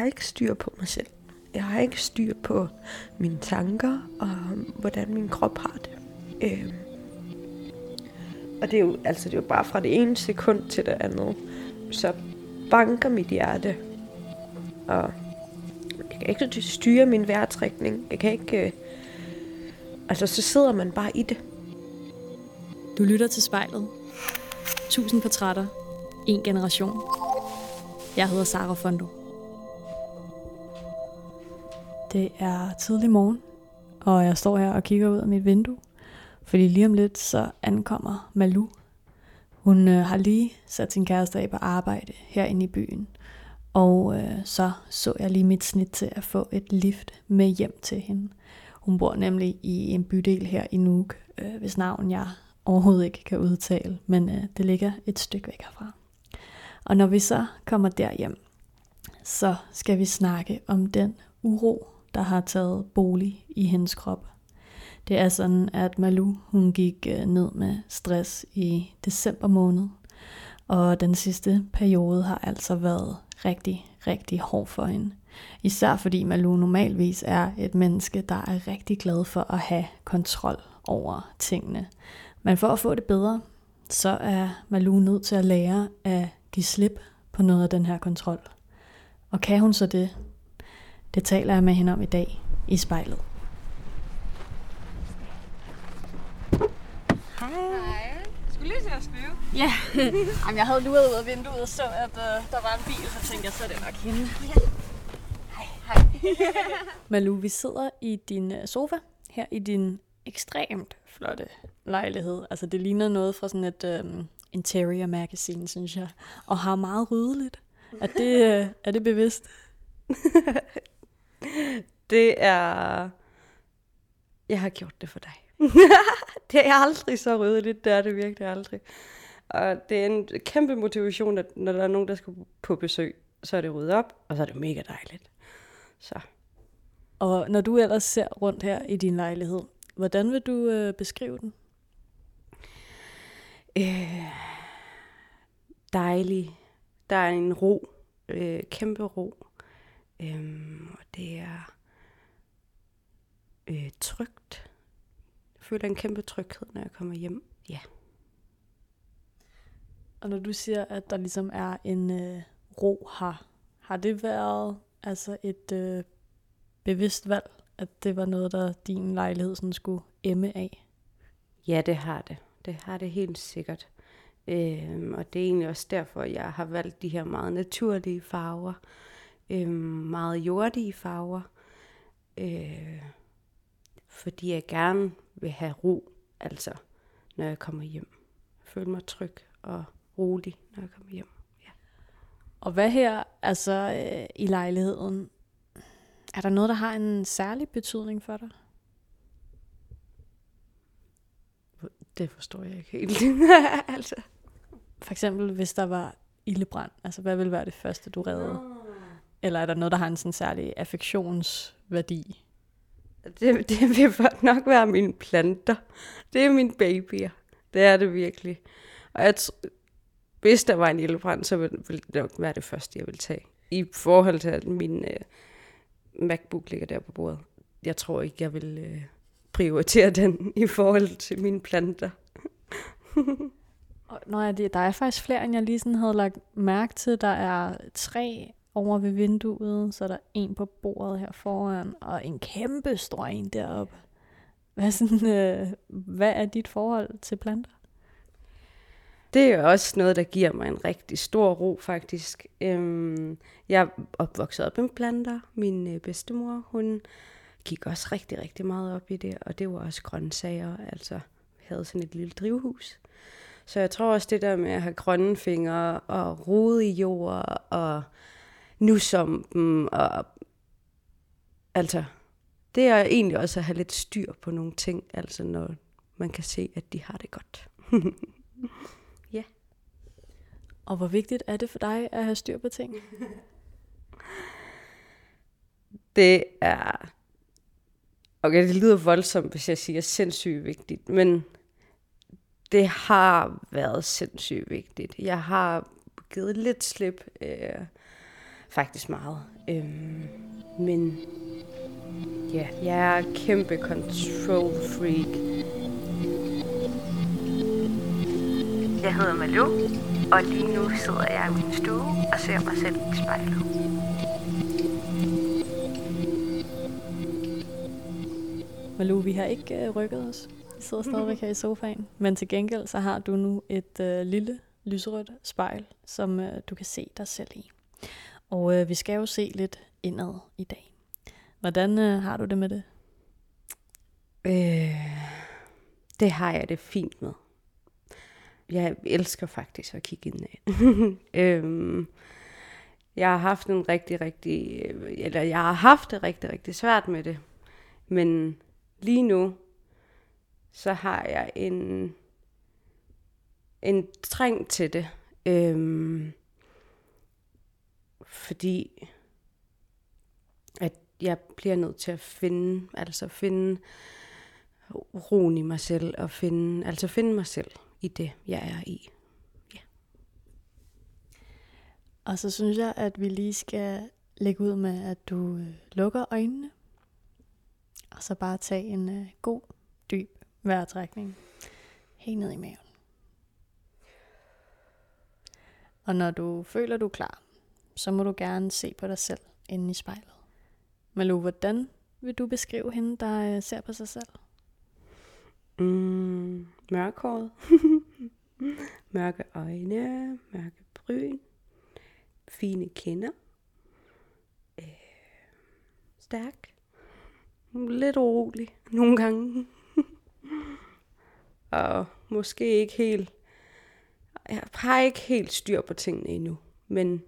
har ikke styr på mig selv. Jeg har ikke styr på mine tanker og øhm, hvordan min krop har det. Øh, og det er, jo, altså, det er jo bare fra det ene sekund til det andet. Så banker mit hjerte. Og jeg kan ikke styre min vejrtrækning. Jeg kan ikke... Øh, altså, så sidder man bare i det. Du lytter til spejlet. Tusind portrætter. En generation. Jeg hedder Sara Fondo. Det er tidlig morgen, og jeg står her og kigger ud af mit vindue, fordi lige om lidt så ankommer Malu. Hun øh, har lige sat sin kæreste af på arbejde herinde i byen, og øh, så så jeg lige mit snit til at få et lift med hjem til hende. Hun bor nemlig i en bydel her i Nuuk, øh, hvis navn jeg overhovedet ikke kan udtale, men øh, det ligger et stykke væk herfra. Og når vi så kommer derhjem, så skal vi snakke om den uro, der har taget bolig i hendes krop. Det er sådan, at Malu hun gik øh, ned med stress i december måned, og den sidste periode har altså været rigtig, rigtig hård for hende. Især fordi Malu normalvis er et menneske, der er rigtig glad for at have kontrol over tingene. Men for at få det bedre, så er Malu nødt til at lære at give slip på noget af den her kontrol. Og kan hun så det, det taler jeg med hende om i dag i spejlet. Hej. Hej. Skulle lige til at skrive? Ja, Jamen, jeg havde luret ud af vinduet og så, at uh, der var en bil, så tænkte jeg, så er det nok hende. Ja. Hej. Hej. Malu, vi sidder i din øh, sofa her i din ekstremt flotte lejlighed. Altså det ligner noget fra sådan et um, interior magazine, synes jeg. Og har meget ryddeligt. Er det, uh, er det bevidst? det er... Jeg har gjort det for dig. det er aldrig så ryddeligt, det er det virkelig aldrig. Og det er en kæmpe motivation, at når der er nogen, der skal på besøg, så er det ryddet op, og så er det mega dejligt. Så. Og når du ellers ser rundt her i din lejlighed, hvordan vil du øh, beskrive den? Øh, dejlig. Der er en ro. Øh, kæmpe ro. Øhm, og det er øh, trygt. Jeg føler en kæmpe tryghed, når jeg kommer hjem. Ja. Og når du siger, at der ligesom er en øh, ro her, har det været altså et øh, bevidst valg, at det var noget, der din lejlighed sådan skulle emme af? Ja, det har det. Det har det helt sikkert. Øhm, og det er egentlig også derfor, jeg har valgt de her meget naturlige farver øh, meget jordige farver, øh, fordi jeg gerne vil have ro, altså når jeg kommer hjem. Føle mig tryg og rolig, når jeg kommer hjem. Ja. Og hvad her, altså øh, i lejligheden, er der noget, der har en særlig betydning for dig? Det forstår jeg ikke helt. altså. For eksempel, hvis der var ildebrand, altså hvad vil være det første, du redde? Eller er der noget, der har en sådan særlig affektionsværdi? Det, det vil nok være mine planter. Det er mine babyer. Det er det virkelig. Og jeg hvis der var en ildebrand, så ville, det nok være det første, jeg ville tage. I forhold til, at min øh, MacBook ligger der på bordet. Jeg tror ikke, jeg vil øh, prioritere den i forhold til mine planter. Nå ja, det, der er faktisk flere, end jeg lige sådan havde lagt mærke til. Der er tre over ved vinduet, så er der en på bordet her foran, og en kæmpe stor en deroppe. Hvad, sådan, øh, hvad er dit forhold til planter? Det er også noget, der giver mig en rigtig stor ro, faktisk. Øhm, jeg er opvokset op med planter. Min øh, bedstemor, hun gik også rigtig, rigtig meget op i det, og det var også grøntsager. Altså, vi havde sådan et lille drivhus. Så jeg tror også, det der med at have grønne fingre og rode i jord og nus om dem, og altså, det er egentlig også at have lidt styr på nogle ting, altså når man kan se, at de har det godt. ja. Og hvor vigtigt er det for dig at have styr på ting? det er... Okay, det lyder voldsomt, hvis jeg siger sindssygt vigtigt, men det har været sindssygt vigtigt. Jeg har givet lidt slip øh, faktisk meget. Øhm, men ja, jeg er kæmpe control freak. Jeg hedder Malou, og lige nu sidder jeg i min stue og ser mig selv i spejlet. Malou, vi har ikke øh, rykket os. Vi sidder stadigvæk her i sofaen. Men til gengæld så har du nu et øh, lille lyserødt spejl, som øh, du kan se dig selv i. Og øh, vi skal jo se lidt indad i dag. Hvordan øh, har du det med det? Øh, det har jeg det fint med. Jeg elsker faktisk at kigge indad. øhm, jeg har haft en rigtig, rigtig, øh, eller jeg har haft det rigtig, rigtig svært med det. Men lige nu, så har jeg en, en træng til det. Øhm, fordi at jeg bliver nødt til at finde, altså finde roen i mig selv, og finde, altså finde mig selv i det, jeg er i. Ja. Og så synes jeg, at vi lige skal lægge ud med, at du øh, lukker øjnene. Og så bare tage en øh, god, dyb vejrtrækning. Helt ned i maven. Og når du føler, du er klar, så må du gerne se på dig selv inde i spejlet. Malou, hvordan vil du beskrive hende, der øh, ser på sig selv? Mm, mørkhåret. Mørke øjne, mørke bryn, fine kinder. Øh, stærk. Lidt urolig nogle gange. Og måske ikke helt... Jeg har ikke helt styr på tingene endnu, men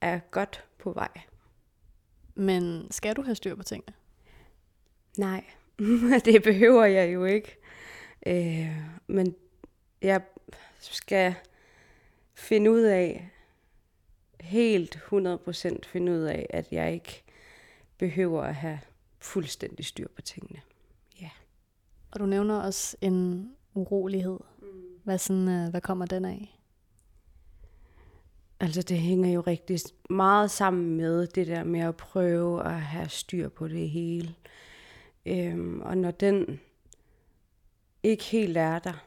er godt på vej. Men skal du have styr på tingene? Nej, det behøver jeg jo ikke. Øh, men jeg skal finde ud af, helt 100% finde ud af, at jeg ikke behøver at have fuldstændig styr på tingene. Ja. Og du nævner også en urolighed. Hvad, sådan, øh, hvad kommer den af? Altså det hænger jo rigtig meget sammen med det der med at prøve at have styr på det hele. Øhm, og når den ikke helt er der,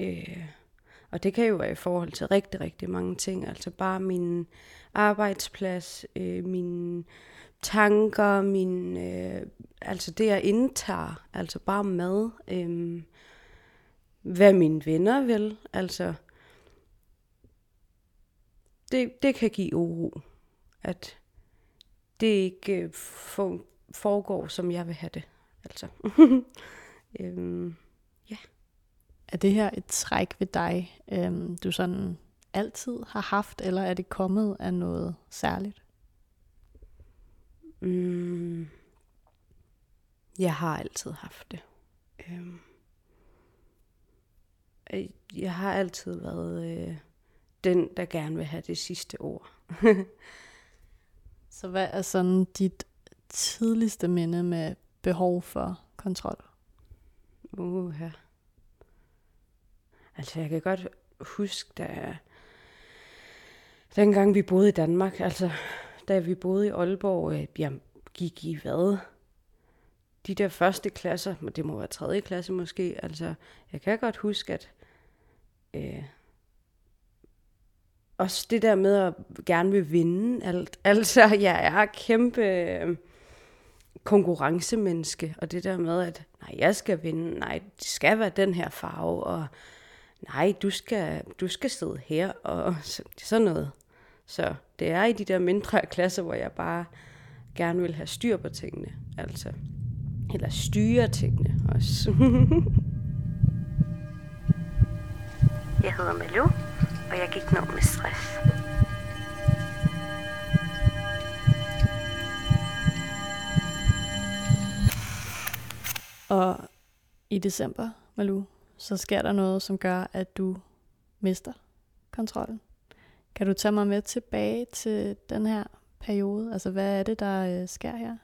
øh, og det kan jo være i forhold til rigtig, rigtig mange ting. Altså bare min arbejdsplads, øh, mine tanker, min, øh, altså det jeg indtager, altså bare mad, øh, hvad mine venner vil, altså det, det kan give uro, at det ikke øh, for, foregår, som jeg vil have det. Altså. øhm, ja. Er det her et træk ved dig, øhm, du sådan altid har haft, eller er det kommet af noget særligt? Mm, jeg har altid haft det. Øhm, øh, jeg har altid været øh, den, der gerne vil have det sidste ord. Så hvad er sådan dit tidligste minde med behov for kontrol? Uh, ja. Altså, jeg kan godt huske, da dengang vi boede i Danmark, altså, da vi boede i Aalborg, øh, jeg gik i hvad? De der første klasser, men det må være tredje klasse måske, altså, jeg kan godt huske, at øh, også det der med at gerne vil vinde alt. Altså, jeg er kæmpe øh, konkurrencemenneske, og det der med, at nej, jeg skal vinde, nej, det skal være den her farve, og nej, du skal, du skal sidde her, og sådan noget. Så det er i de der mindre klasser, hvor jeg bare gerne vil have styr på tingene, altså. Eller styre tingene også. jeg hedder Malou, og jeg gik ned med stress. Og i december, Malou, så sker der noget, som gør, at du mister kontrollen. Kan du tage mig med tilbage til den her periode? Altså, hvad er det, der øh, sker her?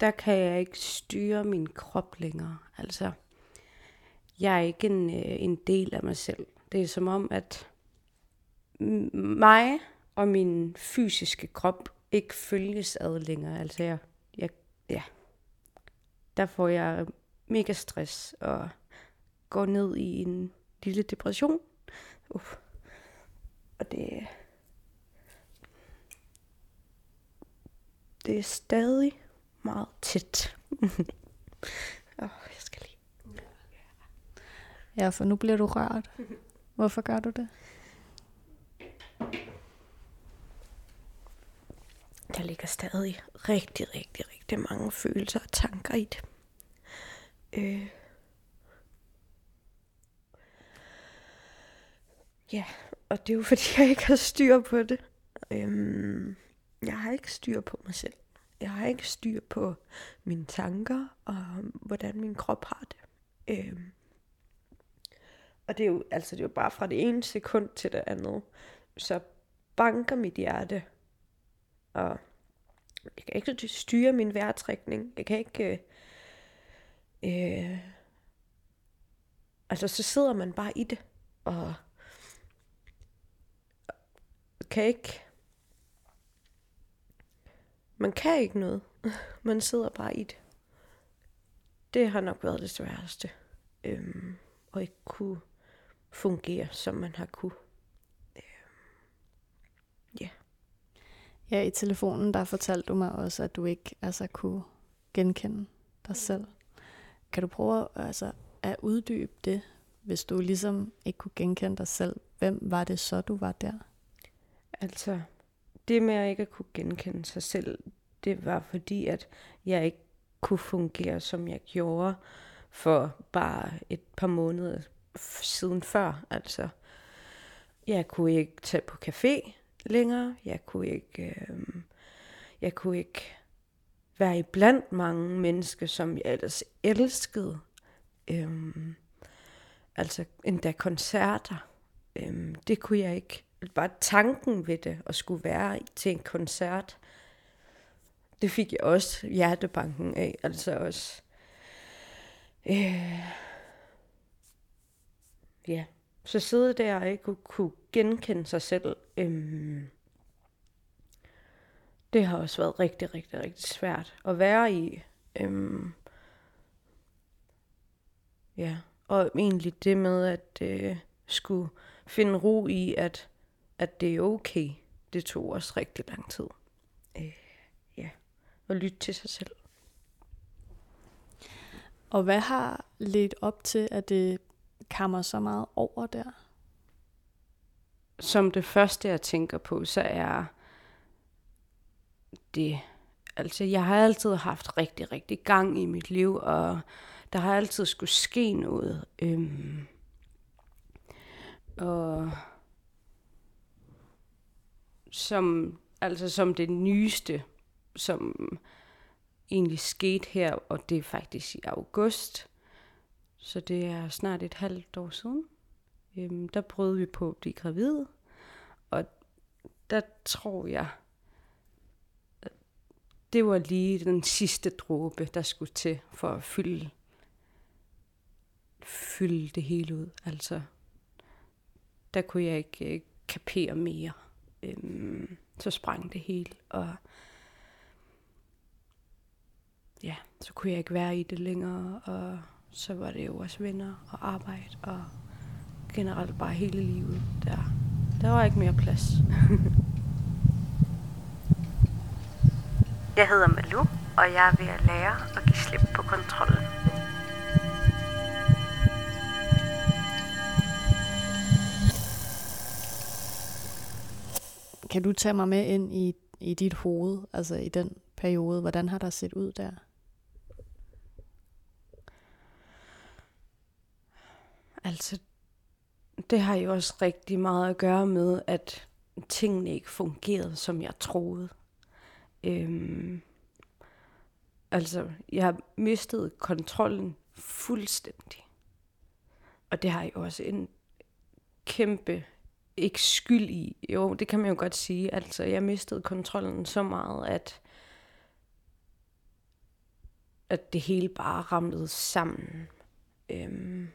Der kan jeg ikke styre min krop længere. Altså, jeg er ikke en, øh, en del af mig selv. Det er som om, at mig og min fysiske krop ikke følges ad længere. Altså jeg, jeg, ja, der får jeg mega stress og går ned i en lille depression. Uh. Og det, det er stadig meget tæt. oh, jeg skal lige. Ja, for nu bliver du rørt. Hvorfor gør du det? Der ligger stadig rigtig, rigtig, rigtig mange følelser og tanker i det. Øh. Ja, og det er jo fordi, jeg ikke har styr på det. Øhm, jeg har ikke styr på mig selv. Jeg har ikke styr på mine tanker og hvordan min krop har det. Øhm, og det er jo, altså det er jo bare fra det ene sekund til det andet. Så banker mit hjerte. Og jeg kan ikke styre min vejrtrækning. Jeg kan ikke... Øh, øh, altså så sidder man bare i det. Og kan ikke... Man kan ikke noget. Man sidder bare i det. Det har nok været det sværeste. Øhm, og ikke kunne fungere, som man har kunne. Øhm, ja. Ja, i telefonen, der fortalte du mig også, at du ikke altså, kunne genkende dig selv. Kan du prøve altså, at uddybe det, hvis du ligesom ikke kunne genkende dig selv? Hvem var det så, du var der? Altså, det med at ikke kunne genkende sig selv, det var fordi, at jeg ikke kunne fungere, som jeg gjorde for bare et par måneder siden før. Altså, jeg kunne ikke tage på café længere. Jeg kunne ikke, øh, jeg kunne ikke være i blandt mange mennesker, som jeg ellers elskede. Øh, altså endda koncerter. Øh, det kunne jeg ikke. Bare tanken ved det, at skulle være til en koncert, det fik jeg også hjertebanken af. Altså også... Øh, ja, så sidde der og ikke kunne genkende sig selv. Øhm, det har også været rigtig, rigtig, rigtig svært at være i. Øhm, ja, og egentlig det med at øh, skulle finde ro i, at, at det er okay, det tog også rigtig lang tid. Øh, ja, at lytte til sig selv. Og hvad har ledt op til, at det kammer så meget over der? Som det første, jeg tænker på, så er det... Altså, jeg har altid haft rigtig, rigtig gang i mit liv, og der har altid skulle ske noget. Øhm, og som, altså som det nyeste, som egentlig skete her, og det er faktisk i august, så det er snart et halvt år siden. Øhm, der prøvede vi på at blive gravide. Og der tror jeg, det var lige den sidste dråbe, der skulle til for at fylde, fylde det hele ud. Altså, der kunne jeg ikke øh, kapere mere. Øhm, så sprang det hele, og ja, så kunne jeg ikke være i det længere, og så var det jo også venner og arbejde og generelt bare hele livet. Der, der var ikke mere plads. jeg hedder Malu, og jeg er ved at lære at give slip på kontrollen. Kan du tage mig med ind i, i dit hoved, altså i den periode? Hvordan har der set ud der? Altså, det har jo også rigtig meget at gøre med, at tingene ikke fungerede, som jeg troede. Øhm, altså, jeg har mistet kontrollen fuldstændig. Og det har jeg også en kæmpe, ikke skyld i. Jo, det kan man jo godt sige. Altså, jeg mistede kontrollen så meget, at at det hele bare ramlede sammen. Øhm,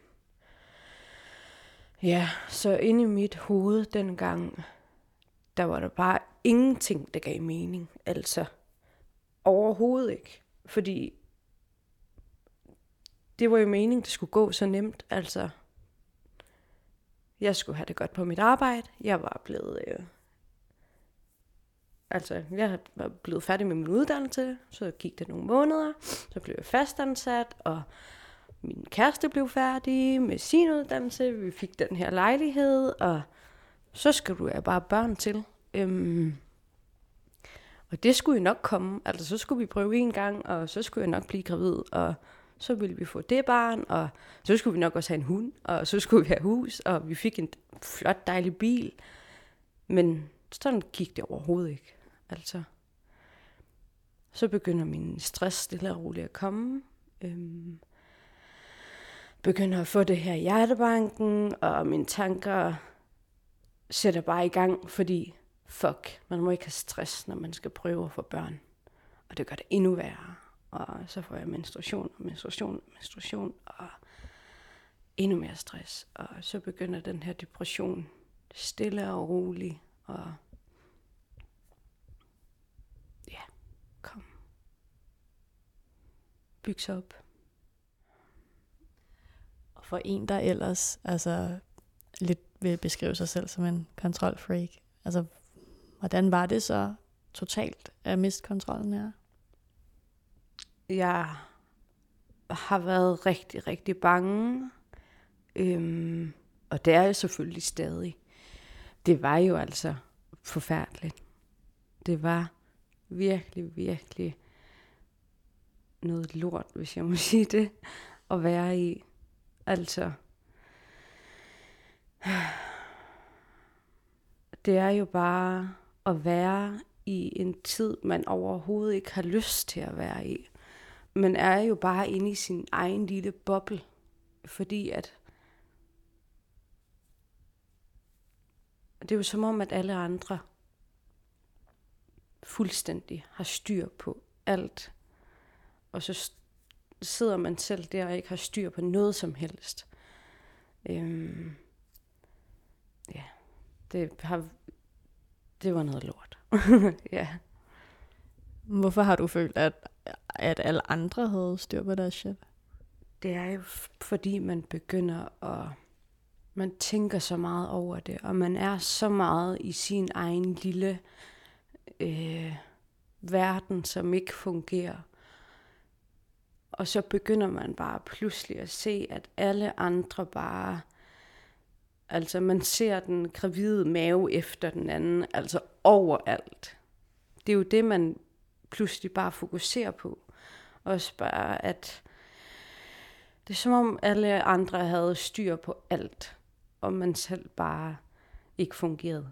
Ja, så inde i mit hoved dengang, der var der bare ingenting, der gav mening. Altså, overhovedet ikke. Fordi det var jo meningen, det skulle gå så nemt. Altså, jeg skulle have det godt på mit arbejde. Jeg var blevet... Øh, altså, jeg var blevet færdig med min uddannelse. Så gik der nogle måneder. Så blev jeg fastansat, og min kæreste blev færdig med sin uddannelse. Vi fik den her lejlighed, og så skulle du have bare børn til. Øhm, og det skulle jo nok komme. Altså, så skulle vi prøve en gang, og så skulle jeg nok blive gravid, og så ville vi få det barn, og så skulle vi nok også have en hund, og så skulle vi have hus, og vi fik en flot, dejlig bil. Men sådan gik det overhovedet ikke. Altså, så begynder min stress stille og roligt at komme. Øhm, begynder at få det her hjertebanken, og mine tanker sætter bare i gang, fordi fuck, man må ikke have stress, når man skal prøve at få børn. Og det gør det endnu værre. Og så får jeg menstruation og menstruation menstruation, og endnu mere stress. Og så begynder den her depression stille og roligt, og ja, kom. Byg sig op. For en, der ellers altså, lidt vil beskrive sig selv som en kontrolfreak, altså, hvordan var det så totalt at miste kontrollen her? Jeg har været rigtig, rigtig bange. Øhm, og det er jeg selvfølgelig stadig. Det var jo altså forfærdeligt. Det var virkelig, virkelig noget lort, hvis jeg må sige det, at være i. Altså, det er jo bare at være i en tid, man overhovedet ikke har lyst til at være i. Man er jo bare inde i sin egen lille boble, fordi at det er jo som om, at alle andre fuldstændig har styr på alt. Og så sidder man selv der og ikke har styr på noget som helst. Øhm, ja, det, har, det var noget lort. ja. Hvorfor har du følt, at, at alle andre havde styr på deres shit? Det er jo fordi, man begynder at... Man tænker så meget over det, og man er så meget i sin egen lille øh, verden, som ikke fungerer. Og så begynder man bare pludselig at se, at alle andre bare... Altså man ser den gravide mave efter den anden, altså overalt. Det er jo det, man pludselig bare fokuserer på. Også bare, at det er som om alle andre havde styr på alt, og man selv bare ikke fungerede.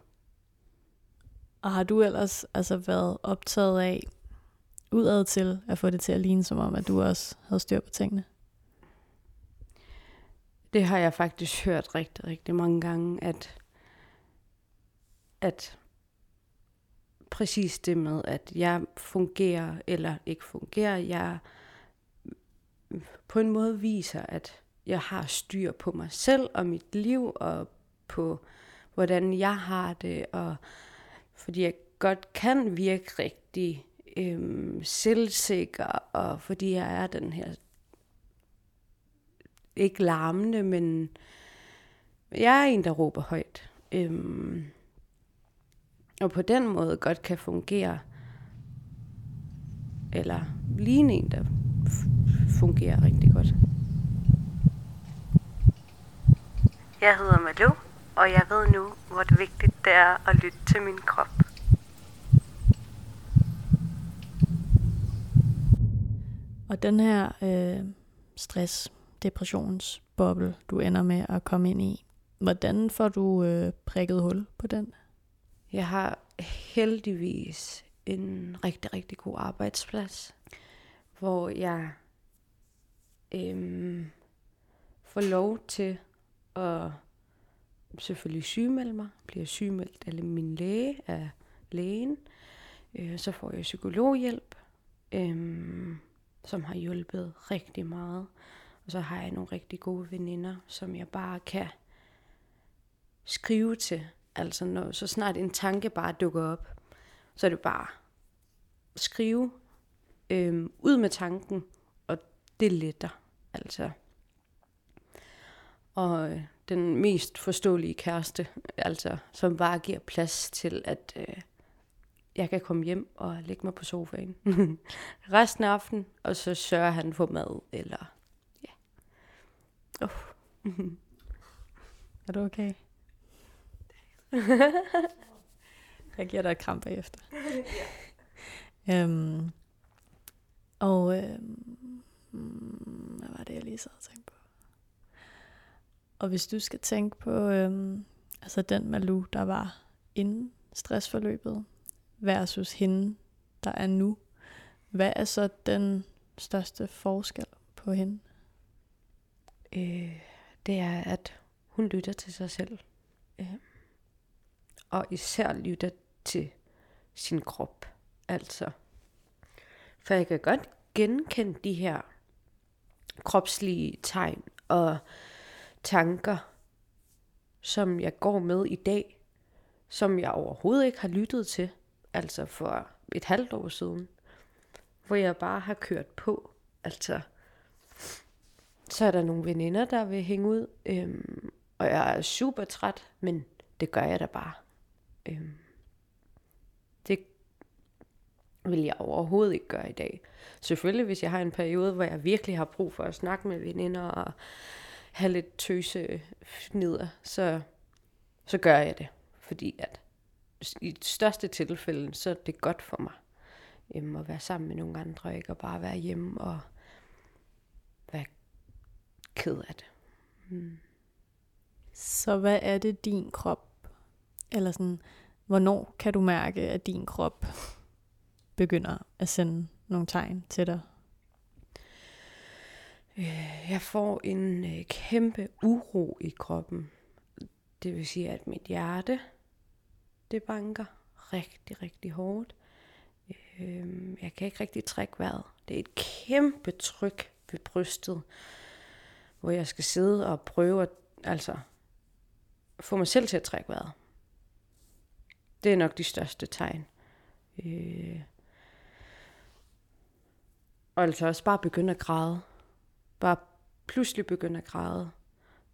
Og har du ellers altså været optaget af udad til at få det til at ligne som om, at du også havde styr på tingene? Det har jeg faktisk hørt rigtig, rigtig mange gange, at, at præcis det med, at jeg fungerer eller ikke fungerer, jeg på en måde viser, at jeg har styr på mig selv og mit liv, og på hvordan jeg har det, og fordi jeg godt kan virke rigtig øhm, selvsikker, og fordi jeg er den her, ikke larmende, men jeg er en, der råber højt. Øhm, og på den måde godt kan fungere, eller ligne en, der fungerer rigtig godt. Jeg hedder Malou, og jeg ved nu, hvor vigtigt det er at lytte til min krop. Og den her øh, stress, depressionsboble, du ender med at komme ind i, hvordan får du øh, prikket hul på den? Jeg har heldigvis en rigtig, rigtig god arbejdsplads, hvor jeg øhm, får lov til at selvfølgelig sygemelde mig, bliver sygemeldt af min læge, af lægen. Øh, så får jeg psykologhjælp, øhm, som har hjulpet rigtig meget. Og så har jeg nogle rigtig gode veninder, som jeg bare kan skrive til Altså, når, så snart en tanke bare dukker op, så er det bare skrive øhm, ud med tanken, og det letter. Altså. Og øh, den mest forståelige kæreste, altså, som bare giver plads til, at øh, jeg kan komme hjem og lægge mig på sofaen resten af aftenen, og så sørger han for mad, eller ja. Oh. er du okay? jeg giver dig et kram bagefter. øhm, og øhm, hvad var det, jeg lige sad og tænkte på? Og hvis du skal tænke på øhm, altså den Malu, der var inden stressforløbet, versus hende, der er nu, hvad er så den største forskel på hende? Øh, det er, at hun lytter til sig selv. Øh, og især lytter til sin krop. Altså. For jeg kan godt genkende de her kropslige tegn og tanker, som jeg går med i dag, som jeg overhovedet ikke har lyttet til, altså for et halvt år siden, hvor jeg bare har kørt på. Altså, så er der nogle veninder, der vil hænge ud, øhm, og jeg er super træt, men det gør jeg da bare. Øhm, det vil jeg overhovedet ikke gøre i dag. Selvfølgelig, hvis jeg har en periode, hvor jeg virkelig har brug for at snakke med veninder og have lidt tøse fnider, så, så gør jeg det. Fordi at i det største tilfælde, så er det godt for mig øhm, at være sammen med nogle andre, ikke? Og bare være hjemme og være ked af det. Mm. Så hvad er det, din krop, eller sådan, hvornår kan du mærke, at din krop begynder at sende nogle tegn til dig? Øh, jeg får en øh, kæmpe uro i kroppen. Det vil sige, at mit hjerte, det banker rigtig, rigtig hårdt. Øh, jeg kan ikke rigtig trække vejret. Det er et kæmpe tryk ved brystet, hvor jeg skal sidde og prøve at altså, få mig selv til at trække vejret. Det er nok de største tegn. Øh, og altså også bare begynde at græde. Bare pludselig begynde at græde.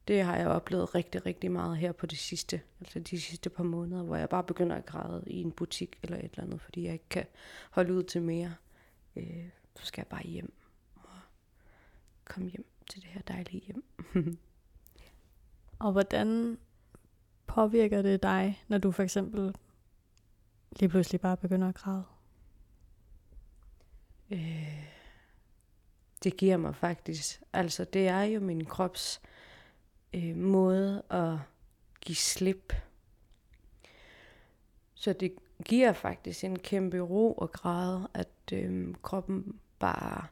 Det har jeg oplevet rigtig, rigtig meget her på det sidste, altså de sidste par måneder, hvor jeg bare begynder at græde i en butik eller et eller andet, fordi jeg ikke kan holde ud til mere. Øh, så skal jeg bare hjem og komme hjem til det her dejlige hjem. og hvordan påvirker det dig, når du for eksempel lige pludselig bare begynder at græde? Øh, det giver mig faktisk. Altså, det er jo min krops øh, måde at give slip. Så det giver faktisk en kæmpe ro og grad, at øh, kroppen bare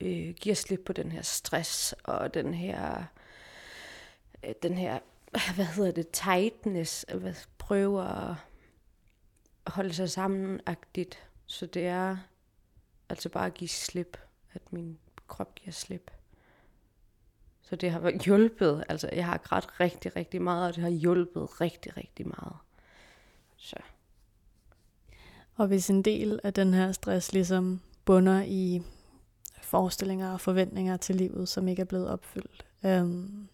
øh, giver slip på den her stress og den her, øh, den her, hvad hedder det, tightness, hvad, prøver at holde sig sammenagtigt. Så det er altså bare at give slip, at min krop giver slip. Så det har hjulpet, altså jeg har grædt rigtig, rigtig meget, og det har hjulpet rigtig, rigtig meget. Så. Og hvis en del af den her stress ligesom bunder i forestillinger og forventninger til livet, som ikke er blevet opfyldt, øhm,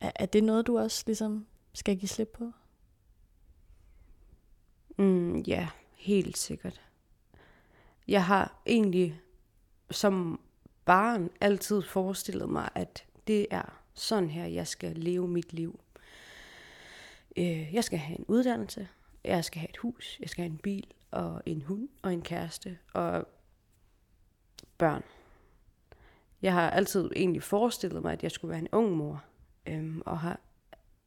er, er det noget, du også ligesom skal give slip på? Mm, ja, helt sikkert. Jeg har egentlig som barn altid forestillet mig, at det er sådan her, jeg skal leve mit liv. Øh, jeg skal have en uddannelse, jeg skal have et hus, jeg skal have en bil, og en hund, og en kæreste, og børn. Jeg har altid egentlig forestillet mig, at jeg skulle være en ung mor, øhm, og har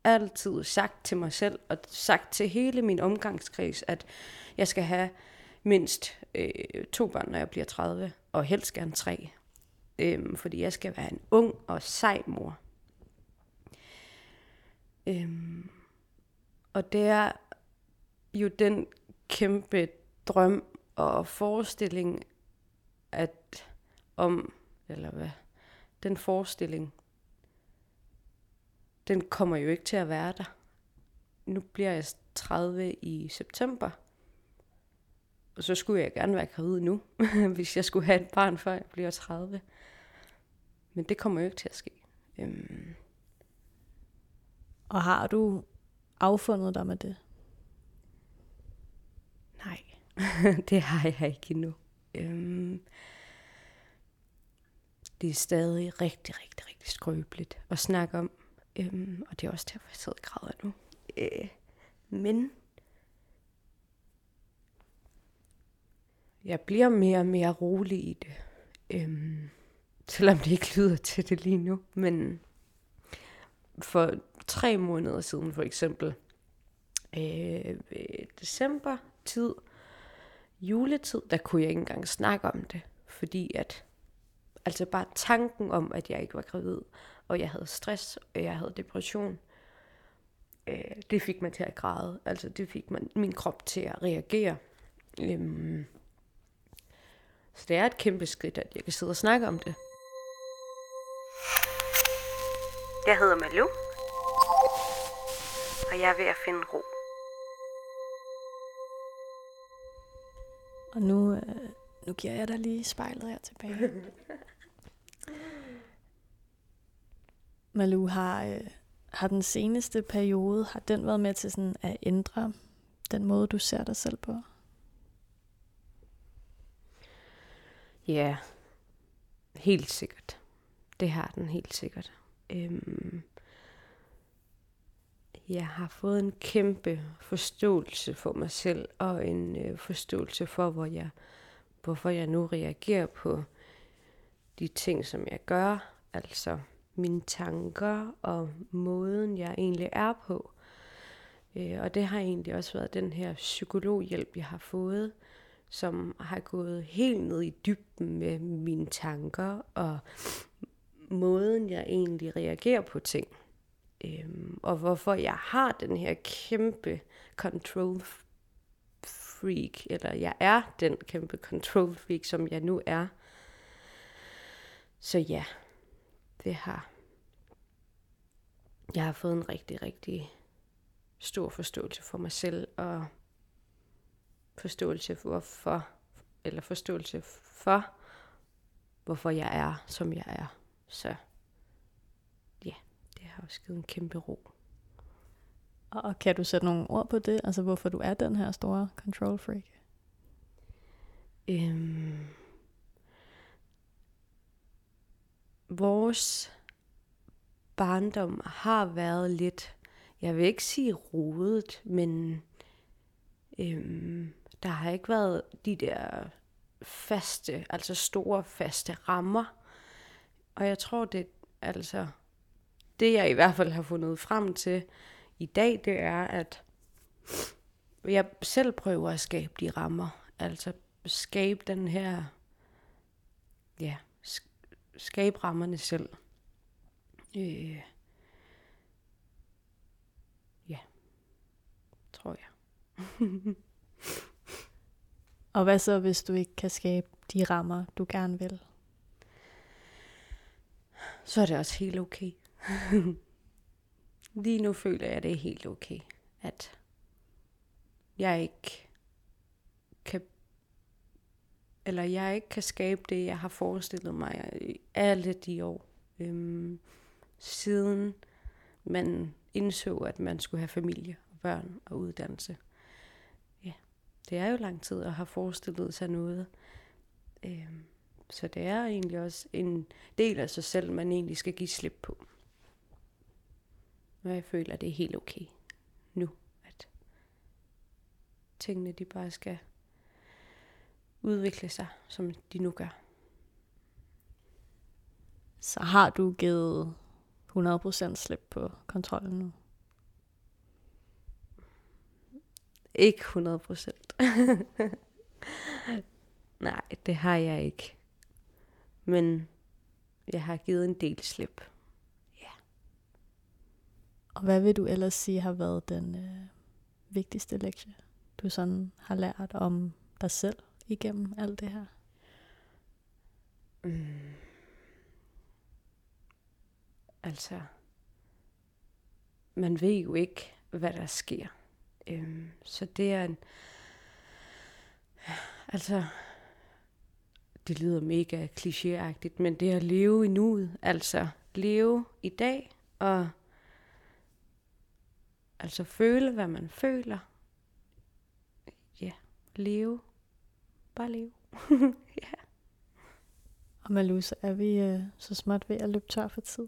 altid sagt til mig selv, og sagt til hele min omgangskreds, at jeg skal have mindst øh, to børn, når jeg bliver 30, og helst gerne tre. Øhm, fordi jeg skal være en ung og sej mor. Øhm, og det er jo den kæmpe drøm og forestilling, at om, eller hvad, den forestilling, den kommer jo ikke til at være der. Nu bliver jeg 30 i september. Og så skulle jeg gerne være gravid nu, hvis jeg skulle have et barn, før jeg bliver 30. Men det kommer jo ikke til at ske. Øhm, Og har du affundet dig med det? nej, det har jeg ikke endnu. Øhm, det er stadig rigtig, rigtig, rigtig skrøbeligt at snakke om. Øhm, og det er også derfor, jeg sidder og græder nu. Øh, men jeg bliver mere og mere rolig i det. Øhm, selvom det ikke lyder til det lige nu. Men for tre måneder siden for eksempel, øh, øh, december tid, juletid, der kunne jeg ikke engang snakke om det. Fordi at, altså bare tanken om, at jeg ikke var gravid, og jeg havde stress, og jeg havde depression, øh, det fik mig til at græde. Altså det fik man, min krop til at reagere. Øhm, så det er et kæmpe skridt, at jeg kan sidde og snakke om det. Jeg hedder Malu, og jeg er ved at finde ro. Og nu, øh, nu giver jeg dig lige spejlet her tilbage. Malu, har, øh, har den seneste periode, har den været med til sådan at ændre den måde, du ser dig selv på? Ja, helt sikkert. Det har den helt sikkert. Øhm, jeg har fået en kæmpe forståelse for mig selv, og en øh, forståelse for, hvor jeg, hvorfor jeg nu reagerer på de ting, som jeg gør. Altså mine tanker og måden, jeg egentlig er på. Øh, og det har egentlig også været den her psykologhjælp, jeg har fået, som har gået helt ned i dybden med mine tanker og måden, jeg egentlig reagerer på ting. Øhm, og hvorfor jeg har den her kæmpe control freak, eller jeg er den kæmpe control freak, som jeg nu er. Så ja, det har. Jeg har fået en rigtig, rigtig stor forståelse for mig selv, og forståelse for, hvorfor, eller forståelse for, hvorfor jeg er, som jeg er. Så ja, det har også givet en kæmpe ro. Og kan du sætte nogle ord på det? Altså hvorfor du er den her store control freak? Øhm, vores barndom har været lidt, jeg vil ikke sige rodet, men øhm, der har ikke været de der faste, altså store faste rammer. Og jeg tror, det altså, det jeg i hvert fald har fundet frem til i dag, det er, at jeg selv prøver at skabe de rammer. Altså skabe den her, ja, skabe rammerne selv. Øh, ja, tror jeg. Og hvad så, hvis du ikke kan skabe de rammer, du gerne vil? Så er det også helt okay. Lige nu føler jeg, at det er helt okay, at jeg ikke kan eller jeg ikke kan skabe det, jeg har forestillet mig i alle de år, øhm, siden man indså, at man skulle have familie og børn og uddannelse. Ja, det er jo lang tid at have forestillet sig noget. Øhm, så det er egentlig også en del af sig selv, man egentlig skal give slip på. Og jeg føler, at det er helt okay nu, at tingene de bare skal udvikle sig, som de nu gør. Så har du givet 100% slip på kontrollen nu? Ikke 100 procent. Nej, det har jeg ikke. Men jeg har givet en del slip. Og hvad vil du ellers sige har været den øh, vigtigste lektie, du sådan har lært om dig selv igennem alt det her? Mm. Altså, man ved jo ikke, hvad der sker. Øhm, så det er en, altså, det lyder mega klichéagtigt, men det er at leve i nuet, altså leve i dag, og altså føle, hvad man føler. Ja, leve. Bare leve. ja. Og Malou, så er vi øh, så småt ved at løbe tør for tid.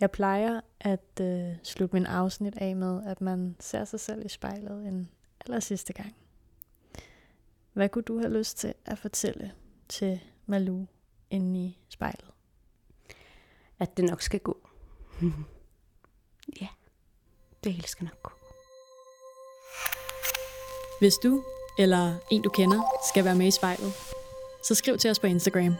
Jeg plejer at øh, slutte min afsnit af med, at man ser sig selv i spejlet en aller sidste gang. Hvad kunne du have lyst til at fortælle til Malou inde i spejlet? At det nok skal gå. ja, det hele skal nok gå. Hvis du eller en du kender skal være med i spejlet, så skriv til os på Instagram.